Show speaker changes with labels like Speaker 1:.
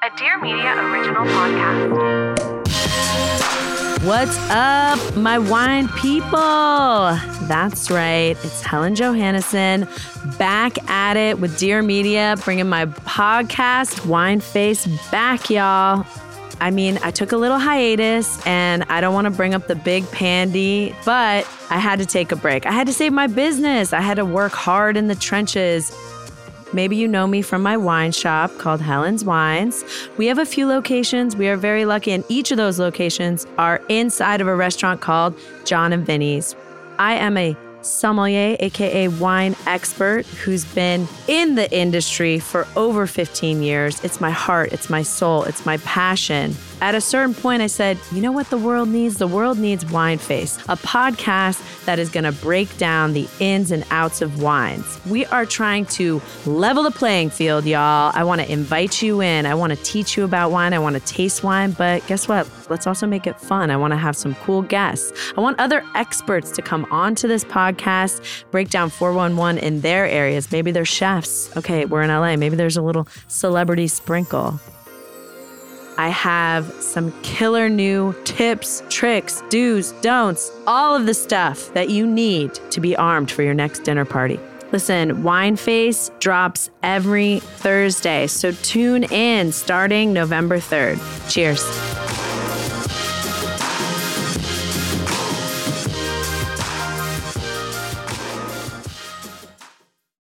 Speaker 1: A Dear Media original podcast.
Speaker 2: What's up, my wine people? That's right. It's Helen Johannesen back at it with Dear Media, bringing my podcast, Wine Face, back, y'all. I mean, I took a little hiatus and I don't want to bring up the big pandy, but I had to take a break. I had to save my business. I had to work hard in the trenches. Maybe you know me from my wine shop called Helen's Wines. We have a few locations. We are very lucky, and each of those locations are inside of a restaurant called Jon and Vinny's. I am a sommelier, aka wine expert, who's been in the industry for over 15 years. It's my heart, it's my soul, it's my passion. At a certain point, I said, you know what the world needs? The world needs Wine Face, a podcast that is going to break down the ins and outs of wines. We are trying to level the playing field, y'all. I want to invite you in. I want to teach you about wine. I want to taste wine, but guess what? Let's also make it fun. I want to have some cool guests. I want other experts to come onto this podcast, break down 411 in their areas. Maybe they're chefs. Okay, we're in LA. Maybe there's a little celebrity sprinkle. I have some killer new tips, tricks, do's, don'ts, all of the stuff that you need to be armed for your next dinner party. Listen, Wine Face drops every Thursday, so tune in starting November 3rd. Cheers.